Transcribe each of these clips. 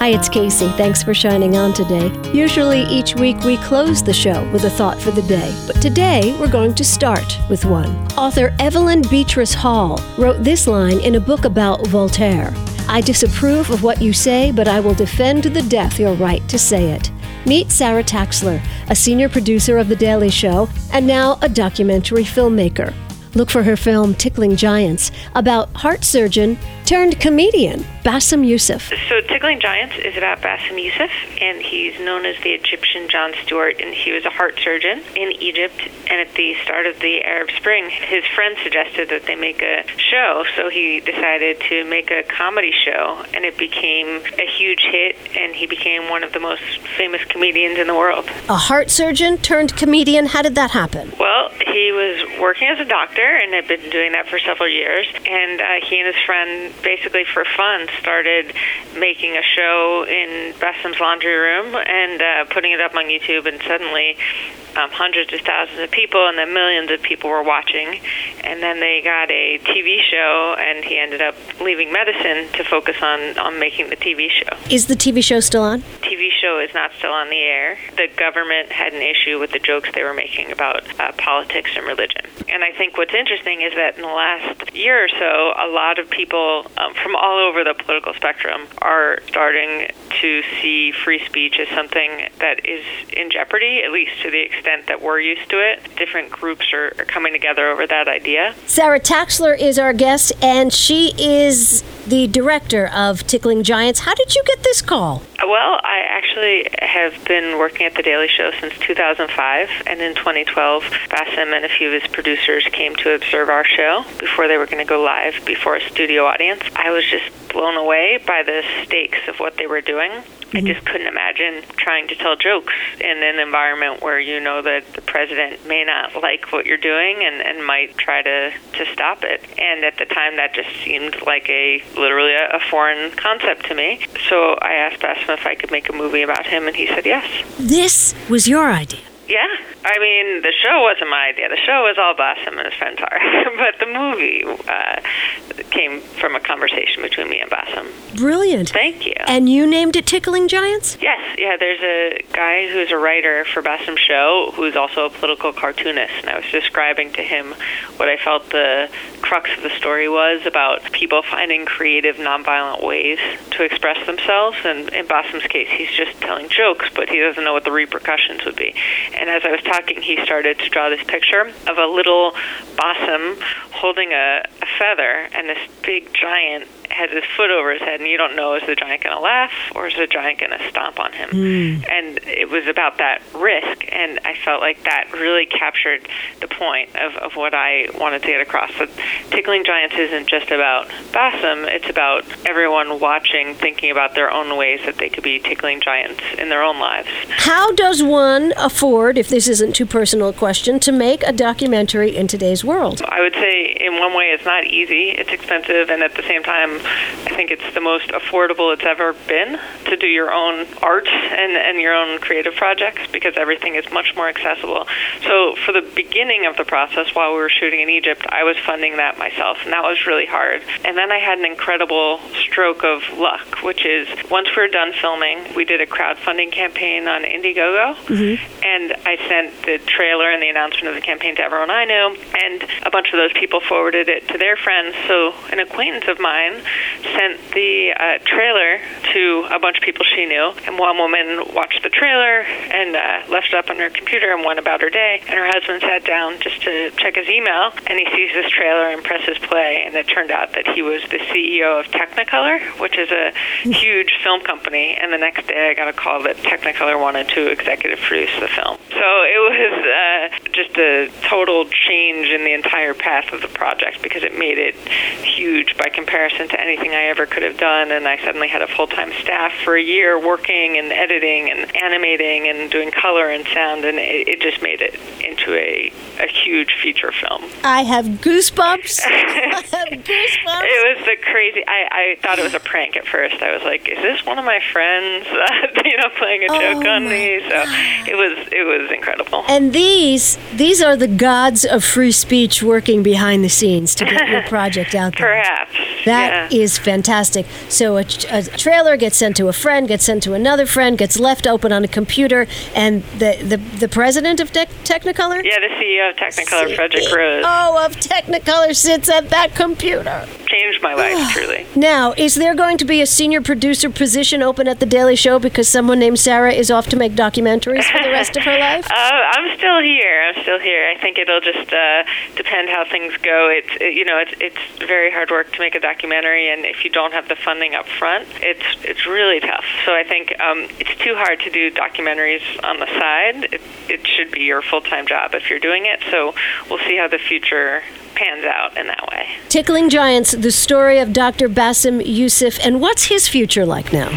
Hi, it's Casey. Thanks for shining on today. Usually, each week we close the show with a thought for the day, but today we're going to start with one. Author Evelyn Beatrice Hall wrote this line in a book about Voltaire I disapprove of what you say, but I will defend to the death your right to say it. Meet Sara Taksler, a senior producer of The Daily Show and now a documentary filmmaker. Look for her film Tickling Giants about heart surgeon turned comedian Bassem Youssef. So, Tickling Giants is about Bassem Youssef, and he's known as the Egyptian Jon Stewart, and he was a heart surgeon in Egypt. And at the start of the Arab Spring, his friend suggested that they make a show, so he decided to make a comedy show, and it became a huge hit, and he became one of the most famous comedians in the world. A heart surgeon turned comedian? How did that happen? Well, working as a doctor and had been doing that for several years, and uh, he and his friend basically for fun started making a show in Bassem's laundry room and uh, putting it up on YouTube, and suddenly um, hundreds of thousands of people, and then millions of people were watching. And then they got a TV show, and he ended up leaving medicine to focus on, on making the TV show. Is the TV show still on? TV show is not still on the air. The government had an issue with the jokes they were making about uh, politics and religion. And I think what's interesting is that in the last year or so, a lot of people um, from all over the political spectrum are starting to see free speech as something that is in jeopardy, at least to the extent that we're used to it. Different groups are, are coming together over that idea. Sara Taksler is our guest, and she is the director of Tickling Giants. How did you get this call? Well, I actually have been working at The Daily Show since 2005, and in 2012, Bassem and a few of his producers came to observe our show before they were going to go live before a studio audience. I was just blown away by the stakes of what they were doing. I Mm-hmm. just couldn't imagine trying to tell jokes in an environment where you know that the president may not like what you're doing and, and might try to, to stop it. And at the time, that just seemed like a literally a, a foreign concept to me. So I asked Bassem if I could make a movie about him, and he said yes. This was your idea. Yeah, I mean, the show wasn't my idea. The show was all Bassem and his friends are, but the movie uh, came from a conversation between me and Bassem. Brilliant. Thank you. And you named it Tickling Giants? Yes, yeah, there's a guy who's a writer for Bassem Show who's also a political cartoonist, and I was describing to him what I felt the crux of the story was about people finding creative, nonviolent ways to express themselves. And in Bassem's case, he's just telling jokes, but he doesn't know what the repercussions would be. And as I was talking, he started to draw this picture of a little Bassem holding a, a feather, and this big giant has his foot over his head, and you don't know is the giant going to laugh or is the giant going to stomp on him. Hmm. And it was about that risk, and I felt like that really captured the point of, of what I wanted to get across. That Tickling Giants isn't just about Bassem, it's about everyone watching, thinking about their own ways that they could be tickling giants in their own lives. How does one afford, if this isn't too personal a question, to make a documentary in today's world? I would say, in one way, it's not easy. It's expensive, and at the same time, I think it's the most affordable it's ever been to do your own art and, and your own creative projects because everything is much more accessible. So, for the beginning of the process, while we were shooting in Egypt, I was funding that myself, and that was really hard. And then I had an incredible stroke of luck, which is once we were done filming, we did a crowdfunding campaign on Indiegogo, mm-hmm. and I sent the trailer and the announcement of the campaign to everyone I knew, and a bunch of those people forwarded it to their friends. So an acquaintance of mine sent the uh, trailer to a bunch of people she knew, and one woman watched the trailer and uh, left it up on her computer and went about her day. And her husband sat down just to check his email, and he sees this trailer and presses play, and it turned out that he was the CEO of Technicolor, which is a huge film company. And the next day, I got a call that Technicolor wanted to executive produce the film. So it was uh, just a total change in the entire path of the project because it made it huge by comparison to anything I ever could have done. And I suddenly had a full time staff for a year working and editing and animating and doing color and sound, and it, it just made it into a, a huge feature film. I have goosebumps. I have goosebumps. It was the crazy. I, I thought it was a prank at first. I was like, "Is this one of my friends?" you know, playing a oh joke Oh on me. So it was it was incredible. And these these are the gods of free speech working behind the scenes to get your project out there. Perhaps. That yeah. is fantastic. So a, a, trailer gets sent to a friend, gets sent to another friend, gets left open on a computer, and the the, the president of Te- Technicolor. Yeah, the CEO of Technicolor, Frederic Rose. Oh, of Technicolor sits at that computer. Changed my life truly. Now, is there going to be a senior producer position open at the Daily Show because someone named Sara is off to make documentaries for the rest of her life? Uh, I'm still here. I'm still here. I think it'll just uh, depend how things go. It's it, you know it's it's very hard work to make a documentary, and if you don't have the funding up front, it's it's really tough. So I think um, it's too hard to do documentaries on the side. It, it should be your full time job if you're doing it. So we'll see how the future pans out in that way. Tickling Giants, the story of Dr. Bassem Youssef, and what's his future like now?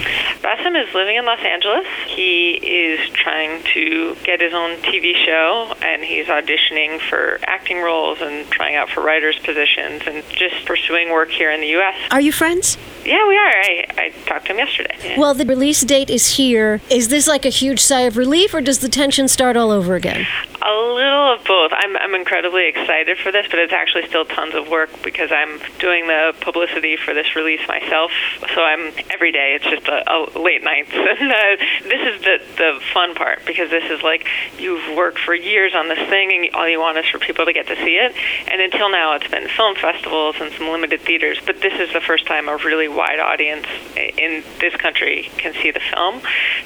Bassem is living in Los Angeles. He is trying to get his own TV show, and he's auditioning for acting roles and trying out for writers' positions and just pursuing work here in the U.S. Are you friends? Yeah, we are. I, I talked to him yesterday. Yeah. Well, the release date is here. Is this like a huge sigh of relief, or does the tension start all over again? A little of both. I'm, I'm incredibly excited for this, but it's actually still tons of work because I'm doing the publicity for this release myself. So I'm every day. It's just a, a late nights, and uh, this is the the fun part because this is like you've worked for years on this thing, and all you want is for people to get to see it. And until now, it's been film festivals and some limited theaters, but this is the first time a really wide audience in this country can see the film.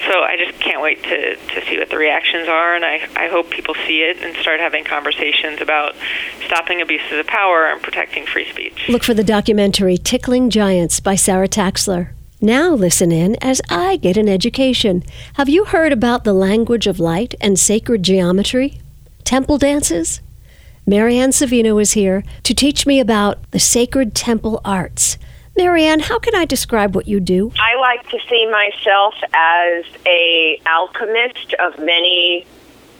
So I just can't wait to to see what the reactions are, and I I hope people see it and start having conversations about stopping abuses of power and protecting free speech. Look for the documentary Tickling Giants by Sara Taksler. Now listen in as I get an education. Have you heard about the language of light and sacred geometry? Temple dances? Marianne Savino is here to teach me about the sacred temple arts. Marianne, how can I describe what you do? I like to see myself as a alchemist of many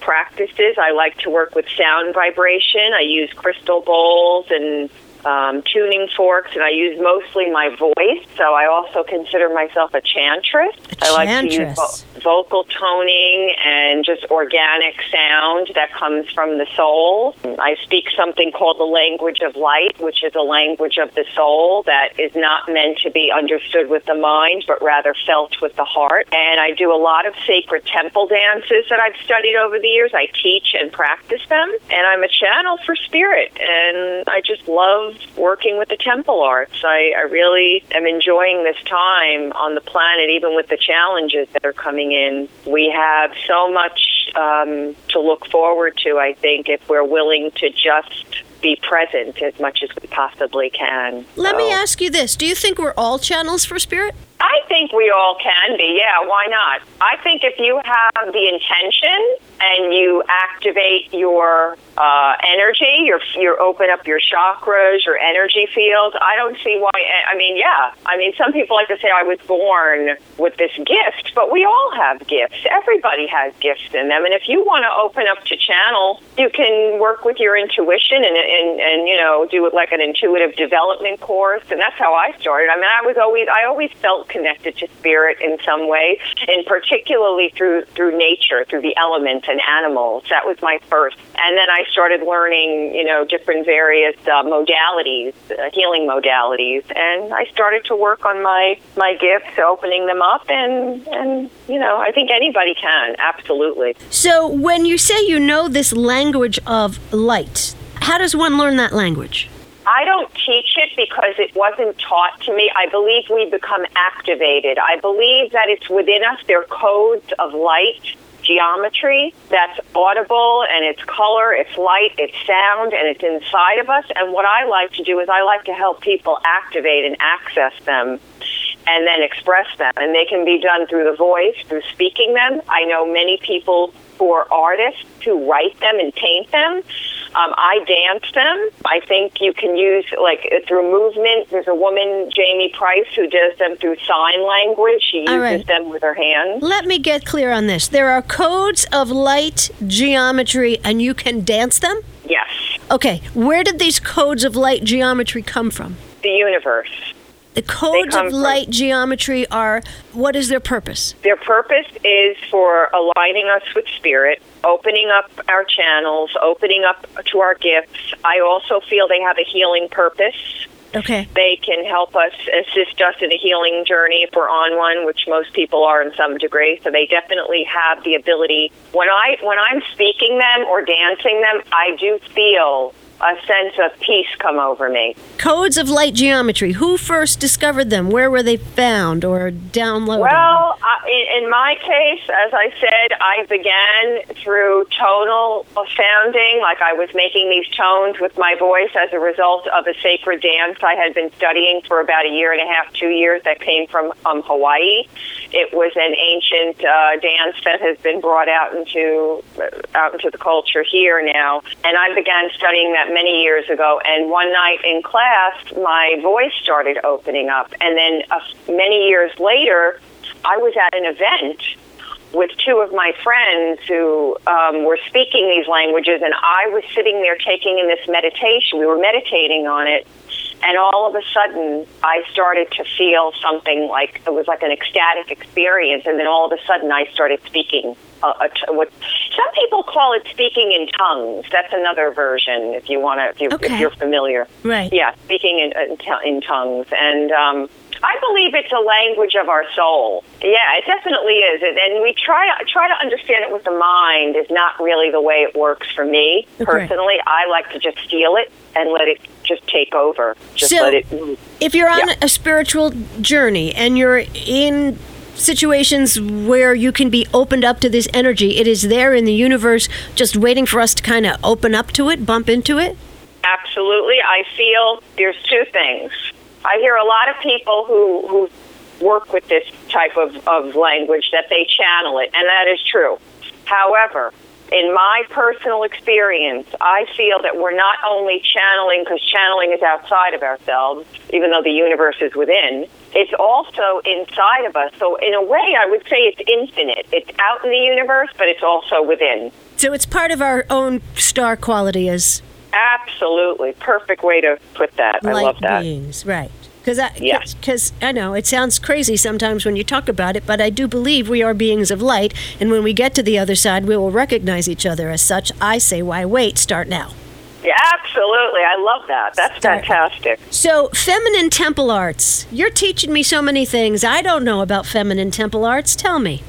practices. I like to work with sound vibration. I use crystal bowls and um, tuning forks, and I use mostly my voice. So I also consider myself a chantress. I like to use chantress. vo- vocal toning and just organic sound that comes from the soul. I speak something called the language of light, which is a language of the soul that is not meant to be understood with the mind, but rather felt with the heart. And I do a lot of sacred temple dances that I've studied over the years. I teach and practice them, and I'm a channel for spirit, and I just love working with the temple arts. I, I really am enjoying this time on the planet, even with the challenges that are coming in. We have so much um, to look forward to, I think, if we're willing to just be present as much as we possibly can. Let me ask you this Do you think we're all channels for spirit? I think we all can be. Yeah, why not? I think if you have the intention and you activate your uh, energy, your you open up your chakras, your energy field. I don't see why. I mean, yeah. I mean, some people like to say I was born with this gift, but we all have gifts. Everybody has gifts in them, and if you want to open up to channel, you can work with your intuition and and and you know do it like an intuitive development course, and that's how I started. I mean, I was always I always felt connected to spirit in some way, and particularly through through nature, through the elements and animals. That was my first, and then I started learning, you know, different various uh, modalities, uh, healing modalities, and I started to work on my my gifts, opening them up, and and you know, I think anybody can absolutely. So, when you say you know this language of light, how does one learn that language? I don't teach it because it wasn't taught to me. I believe we become activated. I believe that it's within us. There are codes of light, geometry that's audible and it's color, it's light, it's sound, and it's inside of us. And what I like to do is I like to help people activate and access them and then express them. And they can be done through the voice, through speaking them. I know many people who are artists who write them and paint them. Um, I dance them. I think you can use like through movement. There's a woman, Jamie Price, who does them through sign language. She uses right. them with her hands. Let me get clear on this. There are codes of light geometry, and you can dance them? Yes, Okay, where did these codes of light geometry come from? the universe. The codes of from- light geometry are what is their purpose? Their purpose is for aligning us with spirit, opening up our channels, opening up to our gifts. I also feel they have a healing purpose. Okay. They can help us, assist us in a healing journey if we're on one, which most people are in some degree. So they definitely have the ability. When I when I'm speaking them or dancing them, I do feel a sense of peace come over me. Codes of light geometry. Who first discovered them? Where were they found or downloaded? Well, uh, in, in my case, as I said, I began through tonal sounding, like I was making these tones with my voice as a result of a sacred dance I had been studying for about a year and a half, two years, that came from um, Hawaii. It was an ancient uh, dance that has been brought out into out into the culture here now, and I began studying that many years ago. And one night in class, my voice started opening up, and then uh, many years later, I was at an event with two of my friends who um, were speaking these languages, and I was sitting there taking in this meditation. We were meditating on it, and all of a sudden, I started to feel something like it was like an ecstatic experience, and then all of a sudden, I started speaking. Uh, a t- what some people call it speaking in tongues. That's another version, if you want to, if, you, Okay. if you're familiar. Right. Yeah, speaking in in, t- in tongues, and um, I believe it's a language of our soul. Yeah, it definitely is, and, and we try try to understand it with the mind is not really the way it works for me Okay. personally. I like to just feel it and let it just take over. Just So- let it. If you're on Yeah. a spiritual journey and you're in situations where you can be opened up to this energy, it is there in the universe just waiting for us to kind of open up to it, bump into it? Absolutely. I feel there's two things. I hear a lot of people who, who work with this type of, of language that they channel it, and that is true. However, in my personal experience, I feel that we're not only channeling, because channeling is outside of ourselves, even though the universe is within, it's also inside of us. So, in a way, I would say it's infinite. It's out in the universe, but it's also within. So it's part of our own star quality as Absolutely. Perfect way to put that. I love that. beings, right? Because I, Yeah. cause I know it sounds crazy sometimes when you talk about it, but I do believe we are beings of light, and when we get to the other side, we will recognize each other as such. I say, why wait? Start now. Yeah, absolutely. I love that. That's Start. fantastic. So, feminine temple arts. You're teaching me so many things I don't know about feminine temple arts. Tell me.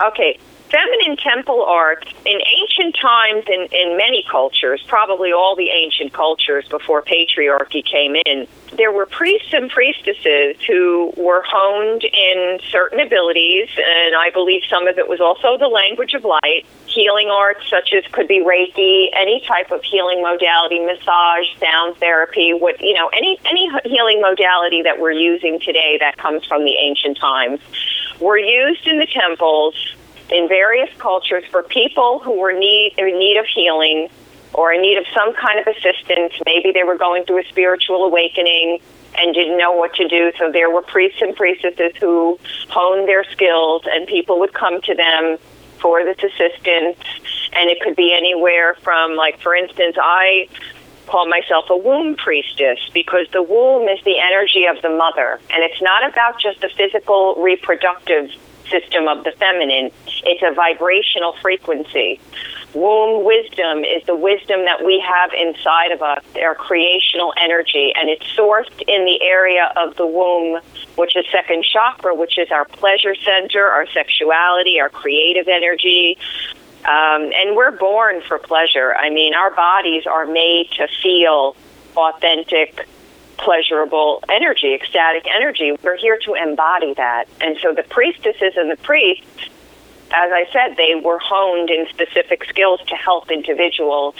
Okay. Feminine temple art in ancient times in, in many cultures, probably all the ancient cultures before patriarchy came in, there were priests and priestesses who were honed in certain abilities, and I believe some of it was also the language of light, healing arts such as could be Reiki, any type of healing modality, massage, sound therapy, what you know, any any healing modality that we're using today that comes from the ancient times were used in the temples in various cultures for people who were need, in need of healing or in need of some kind of assistance. Maybe they were going through a spiritual awakening and didn't know what to do. So there were priests and priestesses who honed their skills, and people would come to them for this assistance. And it could be anywhere from, like, for instance, I call myself a womb priestess because the womb is the energy of the mother. And it's not about just the physical reproductive system of the feminine, it's a vibrational frequency. Womb wisdom is the wisdom that we have inside of us, our creational energy, and it's sourced in the area of the womb, which is second chakra, which is our pleasure center, our sexuality, our creative energy. Um, and we're born for pleasure. I mean, our bodies are made to feel authentic, pleasurable energy, ecstatic energy. We're here to embody that. And so the priestesses and the priests, as I said, they were honed in specific skills to help individuals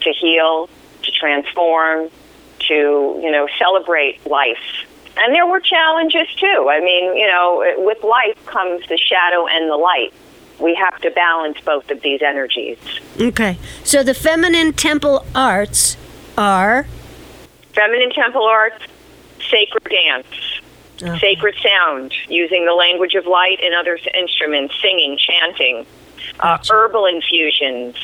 to heal, to transform, to, you know, celebrate life. And there were challenges too. I mean, you know, with life comes the shadow and the light. We have to balance both of these energies. Okay. So, the feminine temple arts are. Feminine temple arts, sacred dance, Okay. sacred sound, using the language of light and other instruments, singing, chanting, uh, herbal infusions,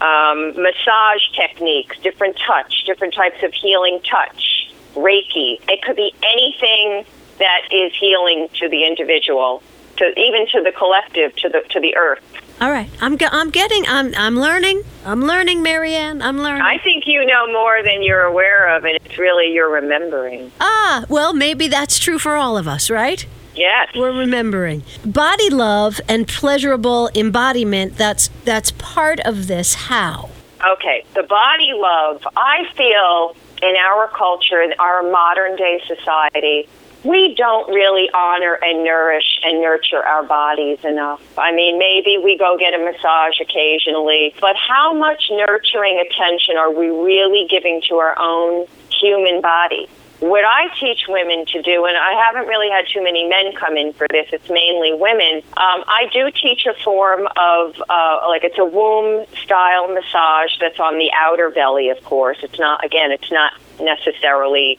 um, massage techniques, different touch, different types of healing touch, Reiki. It could be anything that is healing to the individual, to even to the collective, to the to the earth. All right, I'm I'm getting I'm I'm learning. I'm learning, Marianne. I'm learning. I think you know more than you're aware of, and it's really you're remembering. ah, well, maybe that's true for all of us, right? Yes. We're remembering. Body love and pleasurable embodiment, that's that's part of this how. Okay, the body love. I feel in our culture, in our modern day society, we don't really honor and nourish and nurture our bodies enough. I mean, maybe we go get a massage occasionally, but how much nurturing attention are we really giving to our own human body? What I teach women to do, and I haven't really had too many men come in for this, it's mainly women. Um, I do teach a form of, uh, like, it's a womb style massage that's on the outer belly, of course. It's not, again, it's not necessarily,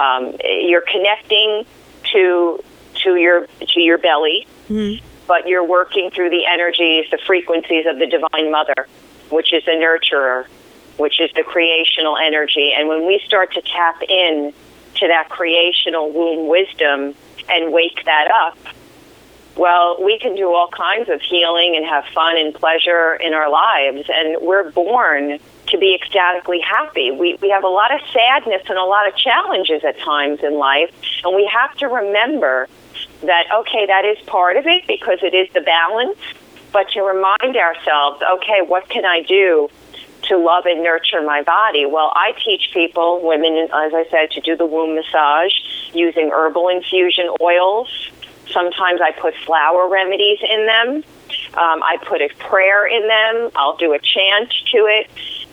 um, you're connecting to to your to your belly, but you're working through the energies, the frequencies of the Divine Mother, which is the nurturer, which is the creational energy. And when we start to tap in to that creational womb wisdom and wake that up, well, we can do all kinds of healing and have fun and pleasure in our lives. And we're born to be ecstatically happy. We, we have a lot of sadness and a lot of challenges at times in life. And we have to remember that, okay, that is part of it because it is the balance. But to remind ourselves, okay, what can I do to love and nurture my body? Well, I teach people, women, as I said, to do the womb massage using herbal infusion oils. Sometimes I put flower remedies in them. Um, I put a prayer in them. I'll do a chant to it.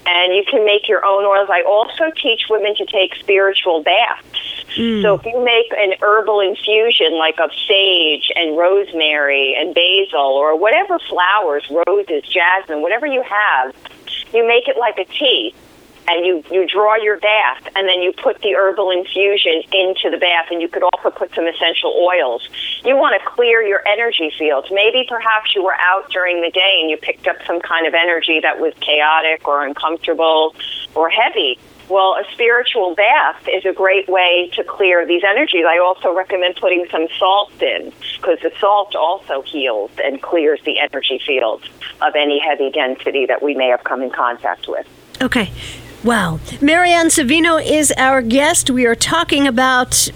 And you can make your own oils. I also teach women to take spiritual baths. Mm. So if you make an herbal infusion like of sage and rosemary and basil or whatever flowers, roses, jasmine, whatever you have, you make it like a tea and you, you draw your bath and then you put the herbal infusion into the bath and you could also put some essential oils. You want to clear your energy fields. Maybe perhaps you were out during the day and you picked up some kind of energy that was chaotic or uncomfortable or heavy. Well, a spiritual bath is a great way to clear these energies. I also recommend putting some salt in because the salt also heals and clears the energy fields of any heavy density that we may have come in contact with. Okay. Wow. Marianne Savino is our guest. We are talking about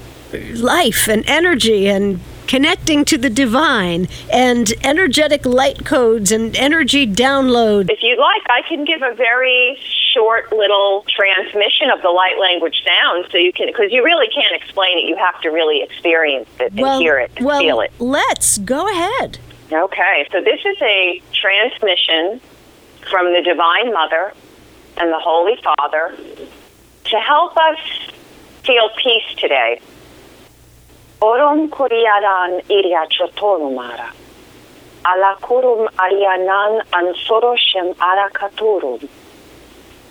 life and energy and connecting to the divine and energetic light codes and energy download. If you'd like, I can give a very short little transmission of the light language sound so you can, because you really can't explain it. You have to really experience it and hear it and well, feel it. let's go ahead. Okay, so this is a transmission from the Divine Mother and the Holy Father to help us feel peace today. Orom kuriaran iria chotonumara. Alakurum arianan ansoroshem arakaturum.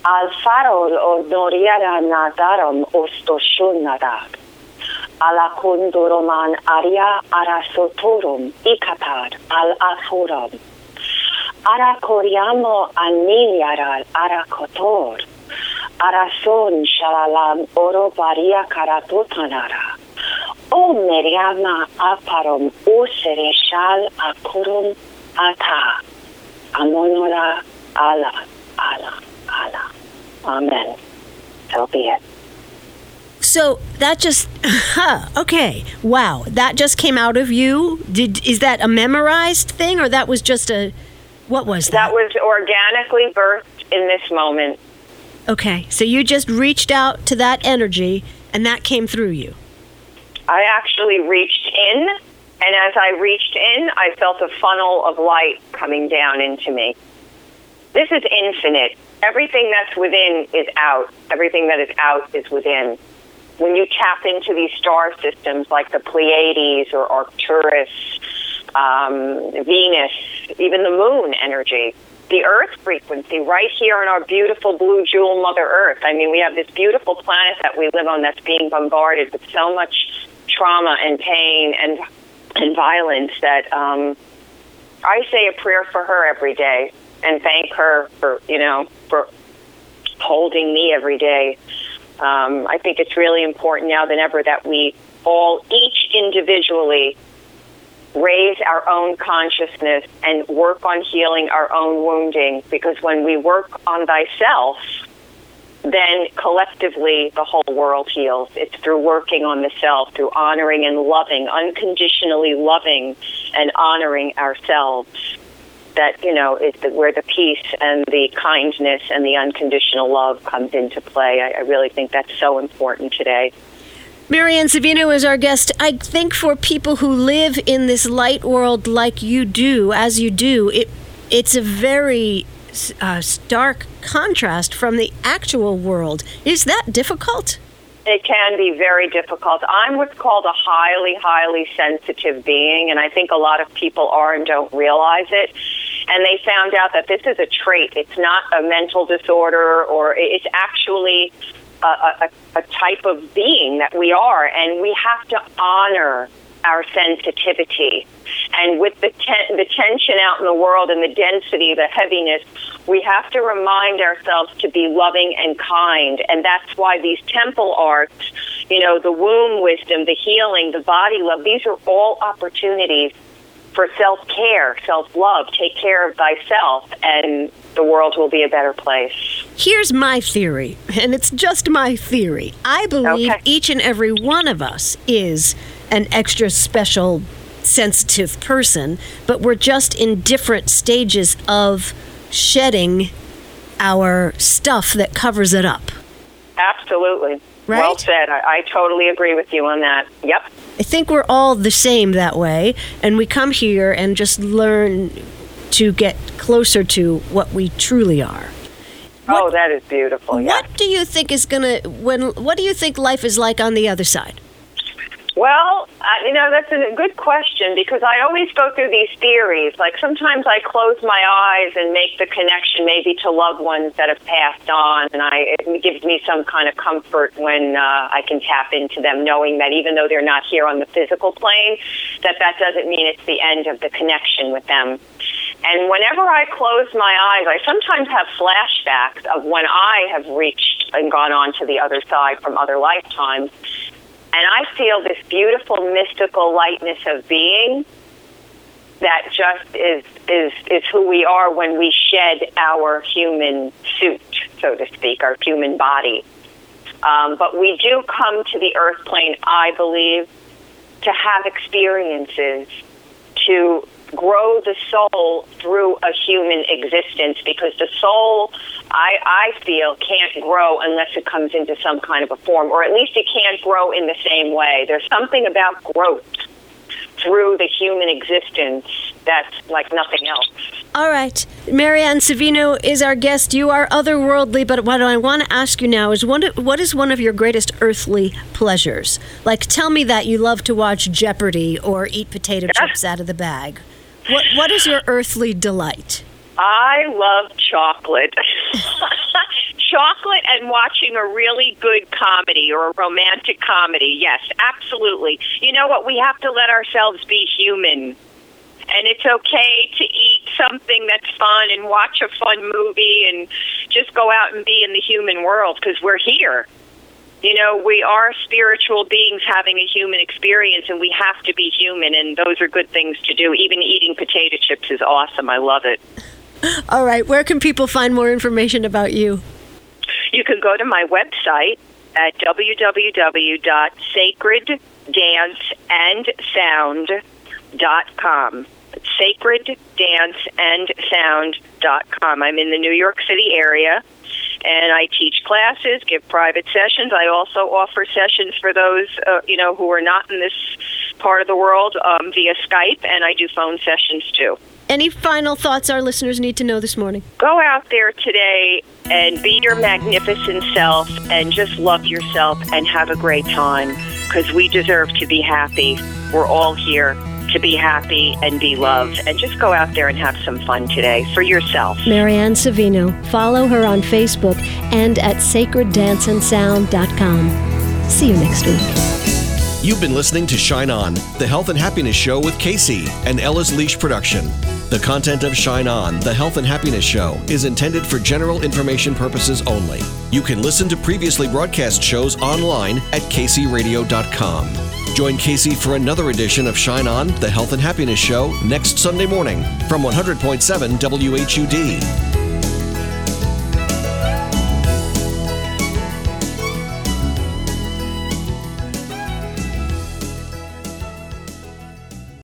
Alfarol ordoriara nadaram ostoshunadak. Alakundoroman aria arasotorum ikatar al afuram. Arakoriamo aniliaral arakotor. Arason shalalam oro varia karatotanara. O meriama aparom usereshal akurum ata. Amonora ala ala ala. Amen. So be it. So that just huh, okay. Wow, that just came out of you. Did is that a memorized thing or that was just a what was that? That was organically birthed in this moment. okay. So you just reached out to that energy and that came through you. I actually reached in, and as I reached in, I felt a funnel of light coming down into me. This is infinite. Everything that's within is out. Everything that is out is within. When you tap into these star systems like the Pleiades or Arcturus, um, Venus, even the moon energy, the Earth frequency right here on our beautiful blue jewel Mother Earth. I mean, we have this beautiful planet that we live on that's being bombarded with so much trauma and pain and and violence that um, I say a prayer for her every day and thank her for you know for holding me every day Um, I think it's really important now than ever that we all, each individually, raise our own consciousness and work on healing our own wounding because when we work on thyself, then collectively the whole world heals. It's through working on the self, through honoring and loving, unconditionally loving and honoring ourselves. That you know is the, where the peace and the kindness and the unconditional love comes into play. I, I really think that's so important today. Marianne Savino is our guest. I think for people who live in this light world like you do, as you do, it it's a very uh, stark contrast from the actual world. Is that difficult? It can be very difficult. I'm what's called a highly, highly sensitive being, and I think a lot of people are and don't realize it. And they found out that this is a trait. It's not a mental disorder, or it's actually a, a, type of being that we are, and we have to honor our sensitivity. And with the, ten- the tension out in the world and the density, the heaviness, we have to remind ourselves to be loving and kind. And that's why these temple arts, you know, the womb wisdom, the healing, the body love, these are all opportunities for self care, self love. Take care of thyself, and the world will be a better place. Here's my theory, and it's just my theory. I believe Okay. each and every one of us is an extra special sensitive person, but we're just in different stages of shedding our stuff that covers it up. Absolutely. Right? Well said. I, I totally agree with you on that. Yep. I think we're all the same that way, and we come here and just learn to get closer to what we truly are. Oh, that is beautiful. Yeah. What do you think is gonna when? What do you think life is like on the other side? Well, uh, you know, that's a good question because I always go through these theories. Like sometimes I close my eyes and make the connection maybe to loved ones that have passed on, and I, it gives me some kind of comfort when uh, I can tap into them, knowing that even though they're not here on the physical plane, that that doesn't mean it's the end of the connection with them. And whenever I close my eyes, I sometimes have flashbacks of when I have reached and gone on to the other side from other lifetimes. And I feel this beautiful mystical lightness of being that just is is is who we are when we shed our human suit, so to speak, our human body. Um, but we do come to the earth plane, I believe, to have experiences, to grow the soul through a human existence because the soul I, I feel can't grow unless it comes into some kind of a form or at least it can't grow in the same way there's something about growth through the human existence that's like nothing else All right, Marianne Savino is our guest. You are otherworldly, but what I want to ask you now is what what is one of your greatest earthly pleasures? Like, tell me that you love to watch Jeopardy or eat potato chips out of the bag. What what is your earthly delight? I love chocolate. chocolate and watching a really good comedy or a romantic comedy. Yes, absolutely. You know what? We have to let ourselves be human. And it's okay to eat something that's fun and watch a fun movie and just go out and be in the human world because we're here. You know, we are spiritual beings having a human experience, and we have to be human, and those are good things to do. Even eating potato chips is awesome. I love it. All right, where can people find more information about you? You can go to my website at www.sacreddanceandsound.com. Sacreddanceandsound.com. I'm in the New York City area and I teach classes, give private sessions. I also offer sessions for those, uh, you know, who are not in this part of the world um, via Skype, and I do phone sessions too. Any final thoughts our listeners need to know this morning? Go out there today and be your magnificent self and just love yourself and have a great time because we deserve to be happy. We're all here to be happy and be loved. And just go out there and have some fun today for yourself. Marianne Savino. Follow her on Facebook and at sacreddanceandsound.com. See you next week. You've been listening to Shine On, the health and happiness show with Casey, an Ellis Leash production. The content of Shine On, the Health and Happiness Show, is intended for general information purposes only. You can listen to previously broadcast shows online at kcradio.com. Join Casey for another edition of Shine On, the Health and Happiness Show, next Sunday morning from 100.7 WHUD.